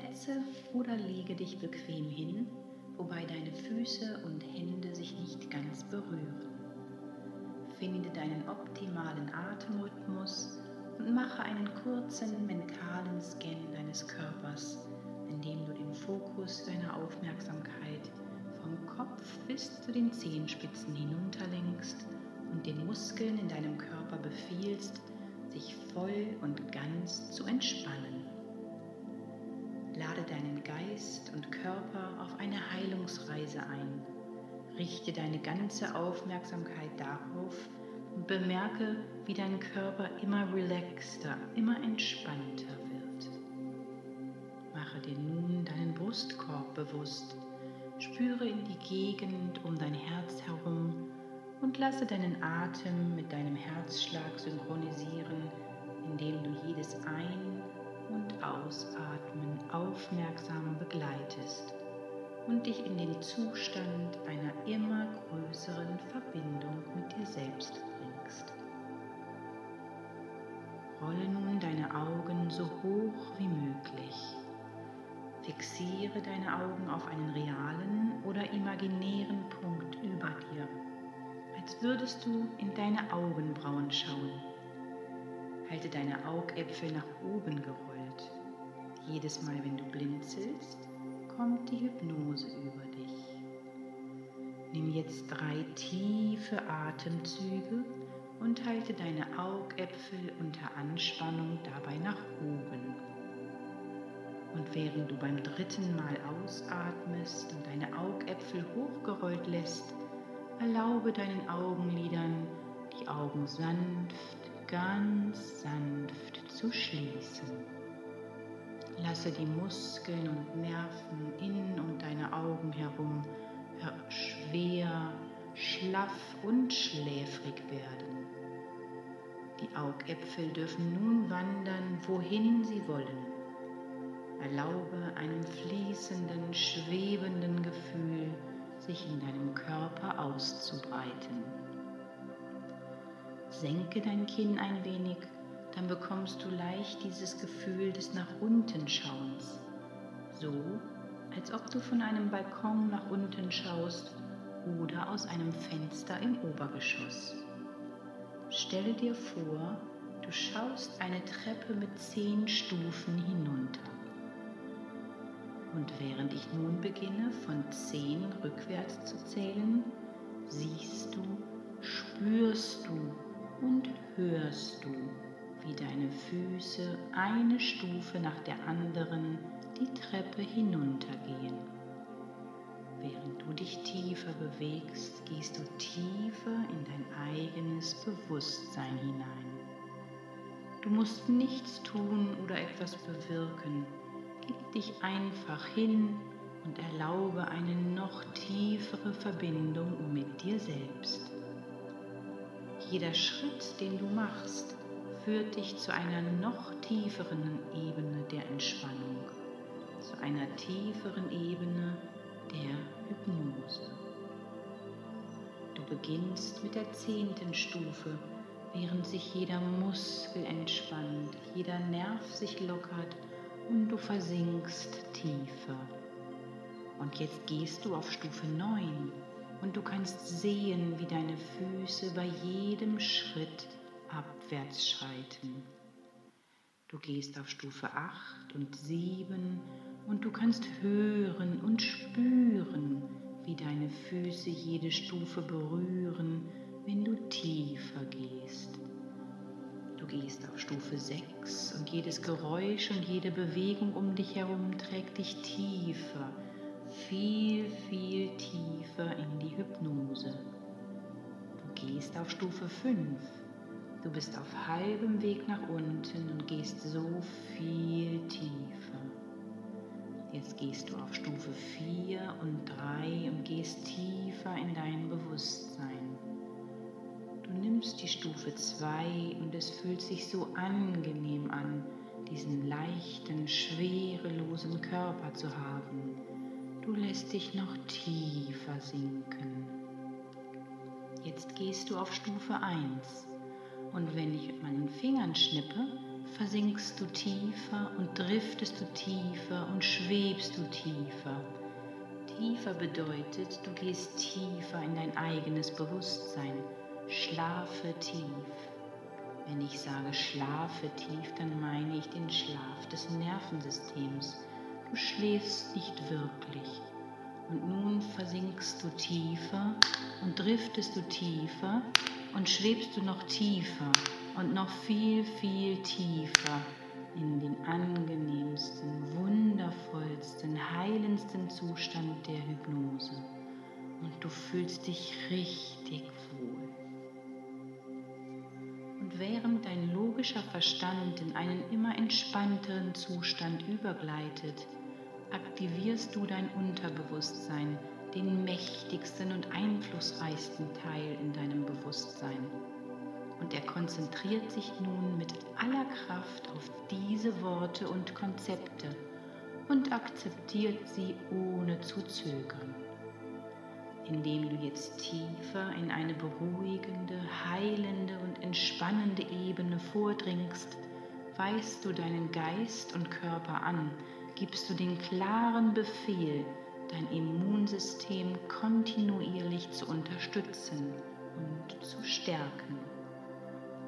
Setze oder lege dich bequem hin, wobei deine Füße und Hände sich nicht ganz berühren. Finde deinen optimalen Atemrhythmus und mache einen kurzen mentalen Scan deines Körpers, indem du den Fokus deiner Aufmerksamkeit vom Kopf bis zu den Zehenspitzen hinunterlenkst und den Muskeln in deinem Körper befiehlst, sich voll und ganz zu entspannen. Lade deinen Geist und Körper auf eine Heilungsreise ein. Richte deine ganze Aufmerksamkeit darauf und bemerke, wie dein Körper immer relaxter, immer entspannter wird. Mache dir nun deinen Brustkorb bewusst. Spüre in die Gegend um dein Herz herum und lasse deinen Atem mit deinem Herzschlag synchronisieren, indem du jedes Ein- Ausatmen aufmerksam begleitest und dich in den Zustand einer immer größeren Verbindung mit dir selbst bringst. Rolle nun deine Augen so hoch wie möglich. Fixiere deine Augen auf einen realen oder imaginären Punkt über dir, als würdest du in deine Augenbrauen schauen. Halte deine Augäpfel nach oben gerollt. Jedes Mal, wenn du blinzelst, kommt die Hypnose über dich. Nimm jetzt drei tiefe Atemzüge und halte deine Augäpfel unter Anspannung dabei nach oben. Und während du beim dritten Mal ausatmest und deine Augäpfel hochgerollt lässt, erlaube deinen Augenlidern, die Augen sanft ganz sanft zu schließen. Lasse die Muskeln und Nerven in und deine Augen herum schwer, schlaff und schläfrig werden. Die Augäpfel dürfen nun wandern, wohin sie wollen. Erlaube einem fließenden, schwebenden Gefühl, sich in deinem Körper auszubreiten. Senke dein Kinn ein wenig, dann bekommst du leicht dieses Gefühl des nach unten Schauens. So, als ob du von einem Balkon nach unten schaust oder aus einem Fenster im Obergeschoss. Stelle dir vor, du schaust eine Treppe mit zehn Stufen hinunter. Und während ich nun beginne, von zehn rückwärts zu zählen, siehst du, spürst du und hörst du, wie deine Füße eine Stufe nach der anderen die Treppe hinuntergehen. Während du dich tiefer bewegst, gehst du tiefer in dein eigenes Bewusstsein hinein. Du musst nichts tun oder etwas bewirken. Gib dich einfach hin und erlaube eine noch tiefere Verbindung mit dir selbst. Jeder Schritt, den du machst, führt dich zu einer noch tieferen Ebene der Entspannung, zu einer tieferen Ebene der Hypnose. Du beginnst mit der zehnten Stufe, während sich jeder Muskel entspannt, jeder Nerv sich lockert und du versinkst tiefer. Und jetzt gehst du auf Stufe 9 und du kannst sehen, wie deine Füße bei jedem Schritt abwärts schreiten. Du gehst auf Stufe 8 und 7 und du kannst hören und spüren, wie deine Füße jede Stufe berühren, wenn du tiefer gehst. Du gehst auf Stufe 6 und jedes Geräusch und jede Bewegung um dich herum trägt dich tiefer viel, viel tiefer in die Hypnose. Du gehst auf Stufe 5. Du bist auf halbem Weg nach unten und gehst so viel tiefer. Jetzt gehst du auf Stufe 4 und 3 und gehst tiefer in dein Bewusstsein. Du nimmst die Stufe 2 und es fühlt sich so angenehm an, diesen leichten, schwerelosen Körper zu haben Du lässt dich noch tiefer sinken. Jetzt gehst du auf Stufe 1 und wenn ich mit meinen Fingern schnippe, versinkst du tiefer und driftest du tiefer und schwebst du tiefer. Tiefer bedeutet, du gehst tiefer in dein eigenes Bewusstsein. Schlafe tief. Wenn ich sage schlafe tief, dann meine ich den Schlaf des Nervensystems. Du schläfst nicht wirklich. Und nun versinkst du tiefer und driftest du tiefer und schwebst du noch tiefer und noch viel, viel tiefer in den angenehmsten, wundervollsten, heilendsten Zustand der Hypnose. Und du fühlst dich richtig wohl. Und während dein logischer Verstand in einen immer entspannteren Zustand übergleitet, aktivierst du dein Unterbewusstsein, den mächtigsten und einflussreichsten Teil in deinem Bewusstsein und er konzentriert sich nun mit aller Kraft auf diese Worte und Konzepte und akzeptiert sie ohne zu zögern. Indem du jetzt tiefer in eine beruhigende, heilende und entspannende Ebene vordringst, weist du deinen Geist und Körper an, gibst du den klaren Befehl, dein Immunsystem kontinuierlich zu unterstützen und zu stärken.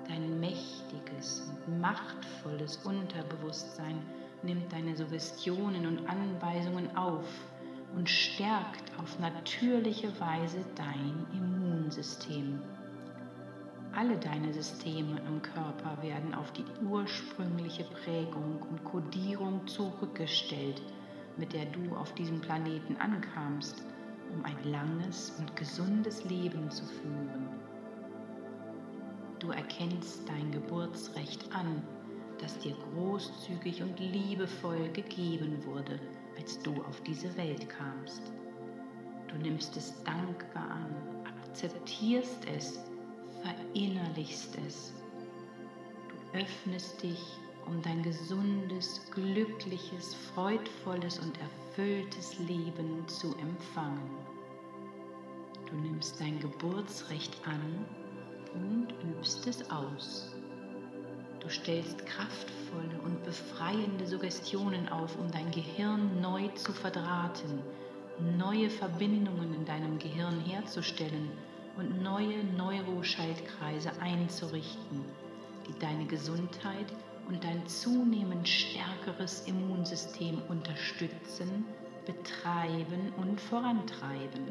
Dein mächtiges und machtvolles Unterbewusstsein nimmt deine Suggestionen und Anweisungen auf und stärkt auf natürliche Weise dein Immunsystem. Alle deine Systeme im Körper werden auf die ursprüngliche Prägung und Kodierung zurückgestellt, mit der du auf diesem Planeten ankamst, um ein langes und gesundes Leben zu führen. Du erkennst dein Geburtsrecht an, das dir großzügig und liebevoll gegeben wurde, als du auf diese Welt kamst. Du nimmst es dankbar an, akzeptierst es, verinnerlichst es. Du öffnest dich, um dein gesundes, glückliches, freudvolles und erfülltes Leben zu empfangen. Du nimmst dein Geburtsrecht an und übst es aus. Du stellst kraftvolle und befreiende Suggestionen auf, um dein Gehirn neu zu verdrahten, neue Verbindungen in deinem Gehirn herzustellen und neue Neuroschaltkreise einzurichten, die deine Gesundheit und dein zunehmend stärkeres Immunsystem unterstützen, betreiben und vorantreiben.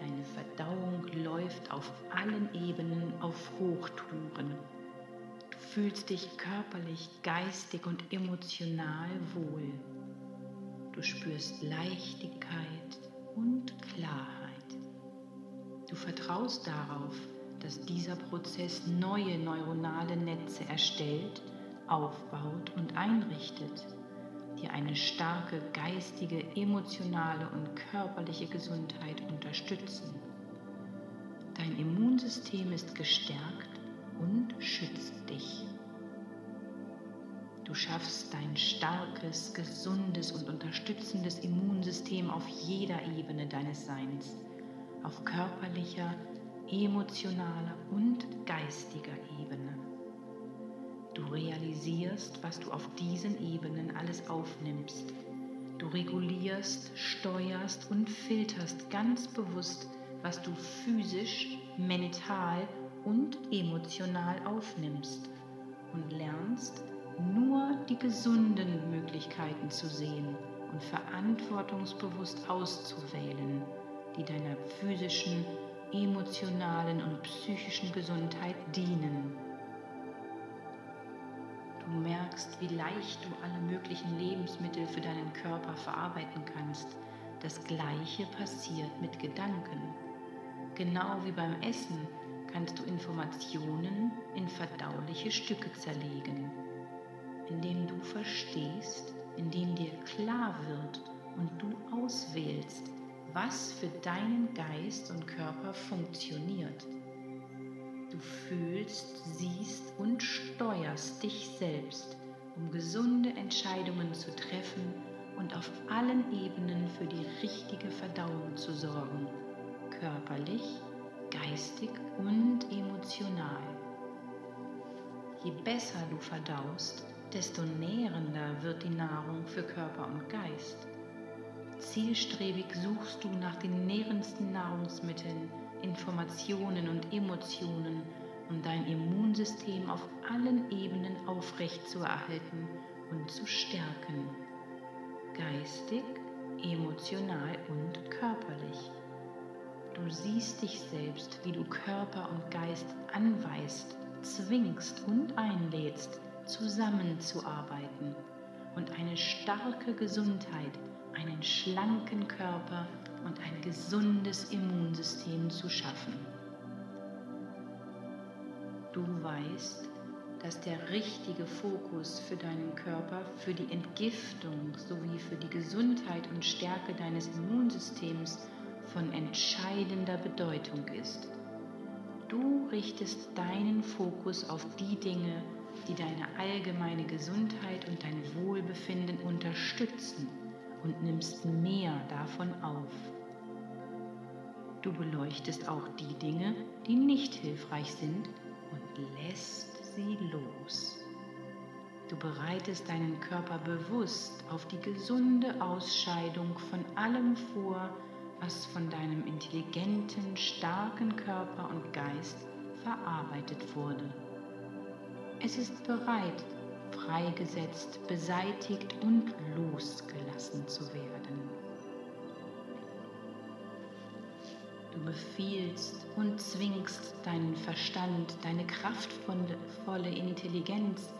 Deine Verdauung läuft auf allen Ebenen auf Hochtouren. Du fühlst dich körperlich, geistig und emotional wohl. Du spürst Leichtigkeit und Klarheit. Du vertraust darauf, dass dieser Prozess neue neuronale Netze erstellt, aufbaut und einrichtet dir eine starke geistige, emotionale und körperliche Gesundheit unterstützen. Dein Immunsystem ist gestärkt und schützt dich. Du schaffst dein starkes, gesundes und unterstützendes Immunsystem auf jeder Ebene deines Seins, auf körperlicher, emotionaler und geistiger Ebene. Du realisierst, was du auf diesen Ebenen alles aufnimmst. Du regulierst, steuerst und filterst ganz bewusst, was du physisch, mental und emotional aufnimmst und lernst nur die gesunden Möglichkeiten zu sehen und verantwortungsbewusst auszuwählen, die deiner physischen, emotionalen und psychischen Gesundheit dienen. Du merkst, wie leicht du alle möglichen Lebensmittel für deinen Körper verarbeiten kannst. Das gleiche passiert mit Gedanken. Genau wie beim Essen kannst du Informationen in verdauliche Stücke zerlegen, indem du verstehst, indem dir klar wird und du auswählst, was für deinen Geist und Körper funktioniert. Du fühlst, siehst und steuerst dich selbst, um gesunde Entscheidungen zu treffen und auf allen Ebenen für die richtige Verdauung zu sorgen, körperlich, geistig und emotional. Je besser du verdaust, desto nährender wird die Nahrung für Körper und Geist. Zielstrebig suchst du nach den nährendsten Nahrungsmitteln, Informationen und Emotionen, um dein Immunsystem auf allen Ebenen aufrechtzuerhalten und zu stärken. Geistig, emotional und körperlich. Du siehst dich selbst, wie du Körper und Geist anweist, zwingst und einlädst, zusammenzuarbeiten und eine starke Gesundheit, einen schlanken Körper und ein gesundes Immunsystem zu schaffen. Du weißt, dass der richtige Fokus für deinen Körper, für die Entgiftung sowie für die Gesundheit und Stärke deines Immunsystems von entscheidender Bedeutung ist. Du richtest deinen Fokus auf die Dinge, die deine allgemeine Gesundheit und dein Wohlbefinden unterstützen und nimmst mehr davon auf. Du beleuchtest auch die Dinge, die nicht hilfreich sind und lässt sie los. Du bereitest deinen Körper bewusst auf die gesunde Ausscheidung von allem vor, was von deinem intelligenten, starken Körper und Geist verarbeitet wurde. Es ist bereit, freigesetzt, beseitigt und losgelassen zu werden. Du befiehlst und zwingst deinen Verstand, deine kraftvolle Intelligenz,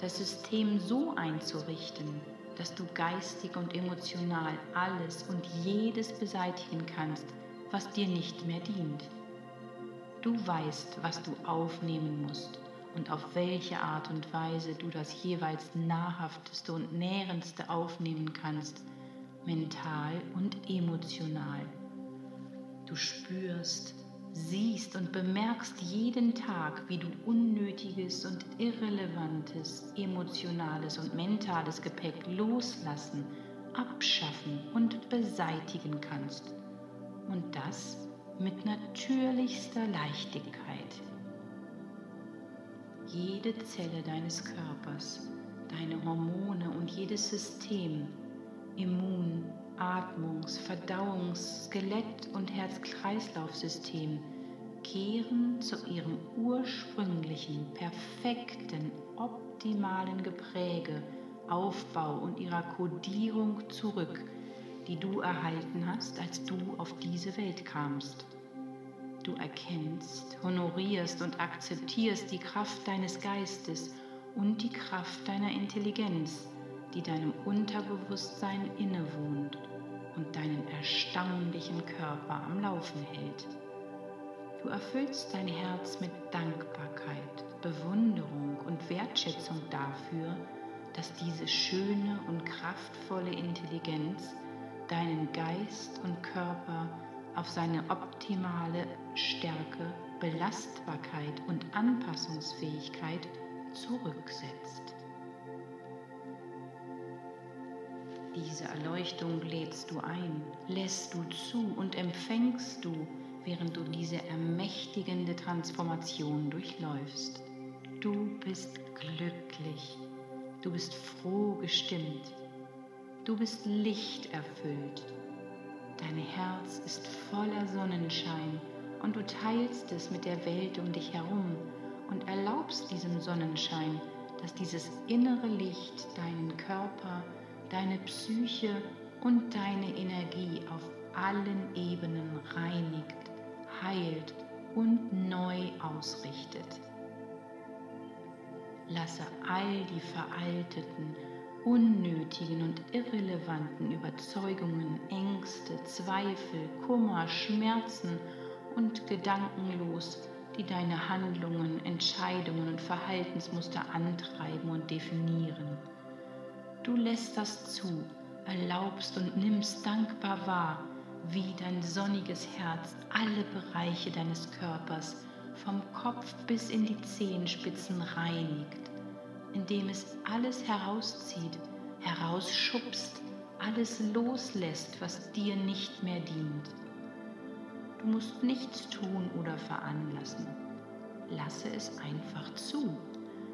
das System so einzurichten, dass du geistig und emotional alles und jedes beseitigen kannst, was dir nicht mehr dient. Du weißt, was du aufnehmen musst und auf welche Art und Weise du das jeweils nahrhafteste und nährendste aufnehmen kannst, mental und emotional. Du spürst, siehst und bemerkst jeden Tag, wie du unnötiges und irrelevantes, emotionales und mentales Gepäck loslassen, abschaffen und beseitigen kannst. Und das mit natürlichster Leichtigkeit. Jede Zelle deines Körpers, deine Hormone und jedes System, Immun, Atmungs-, Verdauungs-, Skelett- und Herz-Kreislauf-System kehren zu ihrem ursprünglichen, perfekten, optimalen Gepräge, Aufbau und ihrer Kodierung zurück, die du erhalten hast, als du auf diese Welt kamst. Du erkennst, honorierst und akzeptierst die Kraft deines Geistes und die Kraft deiner Intelligenz, die deinem Unterbewusstsein innewohnt und deinen erstaunlichen Körper am Laufen hält. Du erfüllst dein Herz mit Dankbarkeit, Bewunderung und Wertschätzung dafür, dass diese schöne und kraftvolle Intelligenz deinen Geist und Körper auf seine optimale Stärke, Belastbarkeit und Anpassungsfähigkeit zurücksetzt. Diese Erleuchtung lädst du ein, lässt du zu und empfängst du, während du diese ermächtigende Transformation durchläufst. Du bist glücklich, du bist froh gestimmt, du bist lichterfüllt. Dein Herz ist voller Sonnenschein und du teilst es mit der Welt um dich herum und erlaubst diesem Sonnenschein, dass dieses innere Licht deinen Körper, deine Psyche und deine Energie auf allen Ebenen reinigt, heilt und neu ausrichtet. Lasse all die veralteten, unnötigen und irrelevanten Überzeugungen, Ängste, Zweifel, Kummer, Schmerzen und Gedanken los, die deine Handlungen, Entscheidungen und Verhaltensmuster antreiben und definieren. Du lässt das zu, erlaubst und nimmst dankbar wahr, wie dein sonniges Herz alle Bereiche deines Körpers vom Kopf bis in die Zehenspitzen reinigt, indem es alles herauszieht, herausschubst, alles loslässt, was dir nicht mehr dient. Du musst nichts tun oder veranlassen. Lasse es einfach zu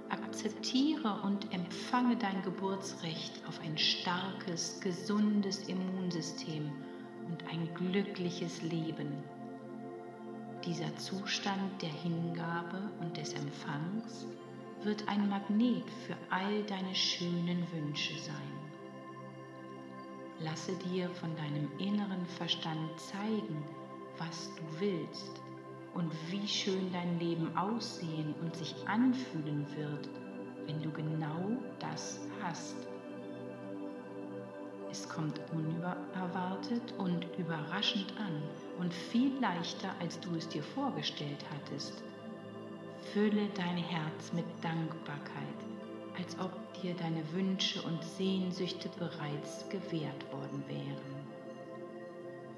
Akzeptiere und empfange dein Geburtsrecht auf ein starkes, gesundes Immunsystem und ein glückliches Leben. Dieser Zustand der Hingabe und des Empfangs wird ein Magnet für all deine schönen Wünsche sein. Lasse dir von deinem inneren Verstand zeigen, was du willst und wie schön dein Leben aussehen und sich anfühlen wird, wenn du genau das hast. Es kommt unerwartet und überraschend an und viel leichter, als du es dir vorgestellt hattest. Fülle dein Herz mit Dankbarkeit, als ob dir deine Wünsche und Sehnsüchte bereits gewährt worden wären.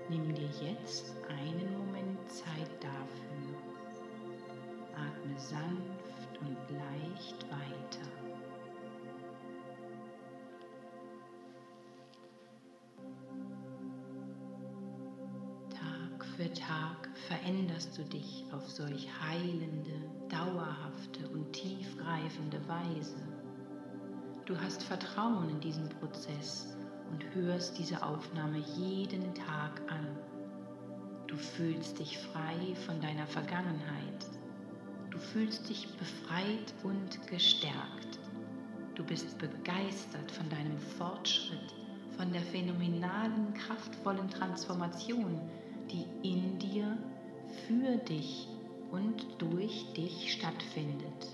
Nimm dir jetzt einen Moment Zeit dafür. Atme sanft und leicht weiter. Tag für Tag veränderst du dich auf solch heilende, dauerhafte und tiefgreifende Weise. Du hast Vertrauen in diesen Prozess und hörst diese Aufnahme jeden Tag an. Du fühlst dich frei von deiner Vergangenheit. Du fühlst dich befreit und gestärkt. Du bist begeistert von deinem Fortschritt, von der phänomenalen, kraftvollen Transformation, die in dir, für dich und durch dich stattfindet.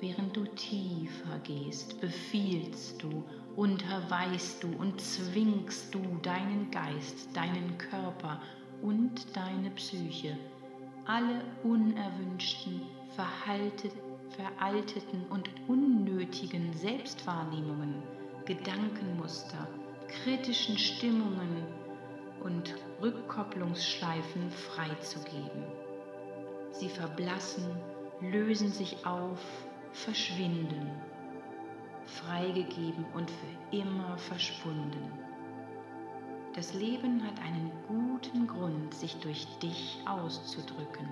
Während du tiefer gehst, befiehlst du unterweist du und zwingst du deinen Geist, deinen Körper und deine Psyche, alle unerwünschten, veralteten und unnötigen Selbstwahrnehmungen, Gedankenmuster, kritischen Stimmungen und Rückkopplungsschleifen freizugeben. Sie verblassen, lösen sich auf, verschwinden freigegeben und für immer verschwunden. Das Leben hat einen guten Grund, sich durch dich auszudrücken.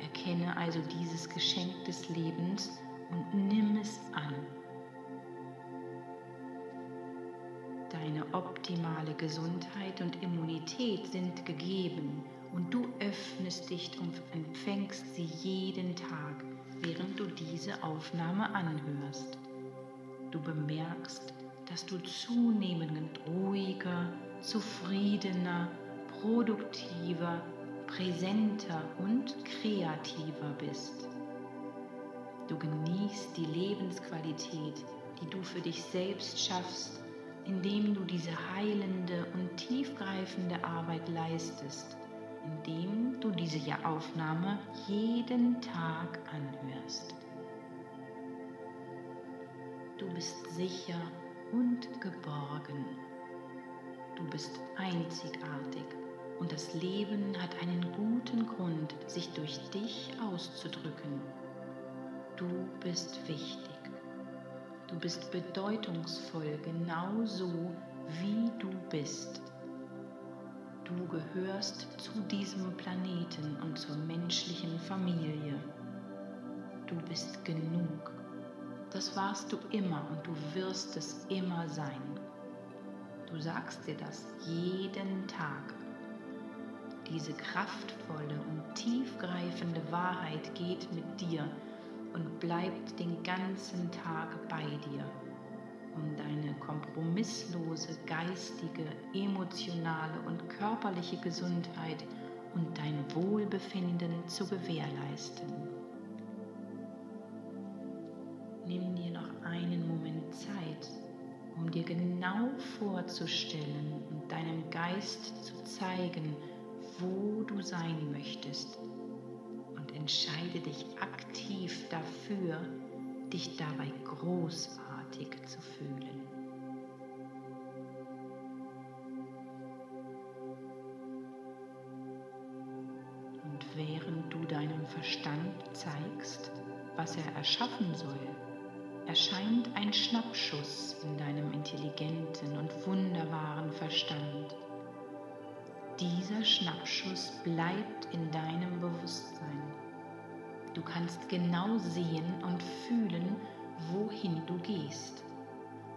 Erkenne also dieses Geschenk des Lebens und nimm es an. Deine optimale Gesundheit und Immunität sind gegeben und du öffnest dich und empfängst sie jeden Tag, während du diese Aufnahme anhörst. Du bemerkst, dass du zunehmend ruhiger, zufriedener, produktiver, präsenter und kreativer bist. Du genießt die Lebensqualität, die du für dich selbst schaffst, indem du diese heilende und tiefgreifende Arbeit leistest, indem du diese Aufnahme jeden Tag anhörst. Du bist sicher und geborgen. Du bist einzigartig und das Leben hat einen guten Grund, sich durch dich auszudrücken. Du bist wichtig. Du bist bedeutungsvoll genauso, wie du bist. Du gehörst zu diesem Planeten und zur menschlichen Familie. Du bist genug das warst du immer und du wirst es immer sein. Du sagst dir das jeden Tag. Diese kraftvolle und tiefgreifende Wahrheit geht mit dir und bleibt den ganzen Tag bei dir, um deine kompromisslose geistige, emotionale und körperliche Gesundheit und dein Wohlbefinden zu gewährleisten. nimm dir noch einen Moment Zeit, um dir genau vorzustellen und deinem Geist zu zeigen, wo du sein möchtest. Entscheide dich aktiv dafür, dich dabei großartig zu fühlen. Und während du deinem Verstand zeigst, was er erschaffen soll, erscheint ein Schnappschuss in deinem intelligenten und wunderbaren Verstand. Dieser Schnappschuss bleibt in deinem Bewusstsein. Du kannst genau sehen und fühlen, wohin du gehst.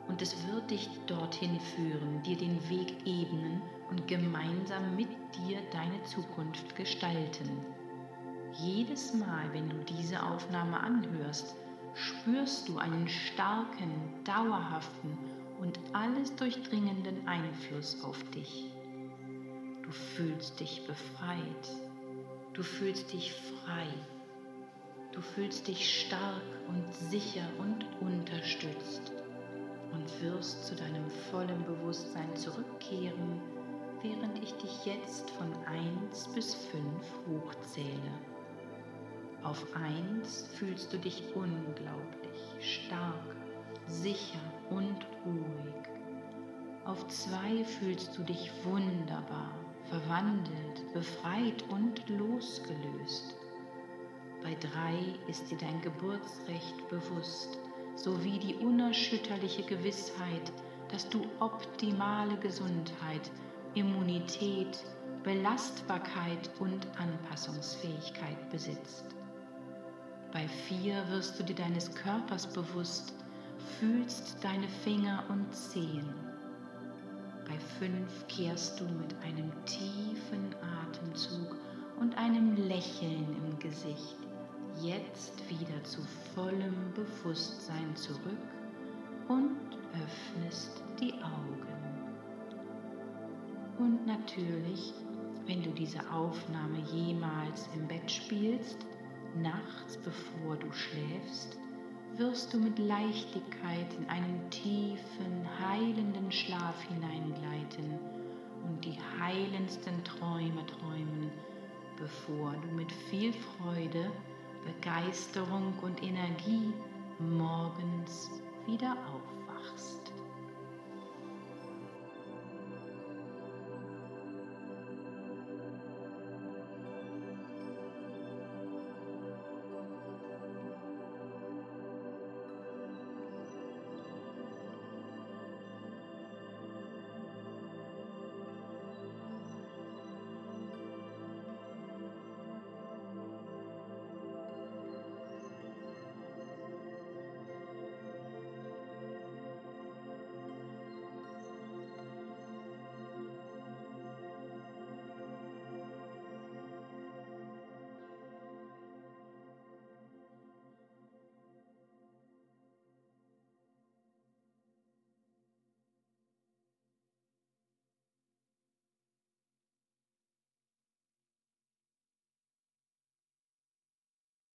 Und es wird dich dorthin führen, dir den Weg ebnen und gemeinsam mit dir deine Zukunft gestalten. Jedes Mal, wenn du diese Aufnahme anhörst, spürst du einen starken, dauerhaften und alles durchdringenden Einfluss auf dich. Du fühlst dich befreit. Du fühlst dich frei. Du fühlst dich stark und sicher und unterstützt und wirst zu deinem vollen Bewusstsein zurückkehren, während ich dich jetzt von 1 bis 5 hochzähle. Auf 1 fühlst du dich unglaublich stark, sicher und ruhig. Auf 2 fühlst du dich wunderbar, verwandelt, befreit und losgelöst. Bei 3 ist dir dein Geburtsrecht bewusst sowie die unerschütterliche Gewissheit, dass du optimale Gesundheit, Immunität, Belastbarkeit und Anpassungsfähigkeit besitzt. Bei vier wirst du dir deines Körpers bewusst, fühlst deine Finger und Zehen. Bei fünf kehrst du mit einem tiefen Atemzug und einem Lächeln im Gesicht jetzt wieder zu vollem Bewusstsein zurück und öffnest die Augen. Und natürlich, wenn du diese Aufnahme jemals im Bett spielst, nachts bevor du schläfst, wirst du mit Leichtigkeit in einen tiefen, heilenden Schlaf hineingleiten und die heilendsten Träume träumen, bevor du mit viel Freude Begeisterung und Energie morgens wieder auf.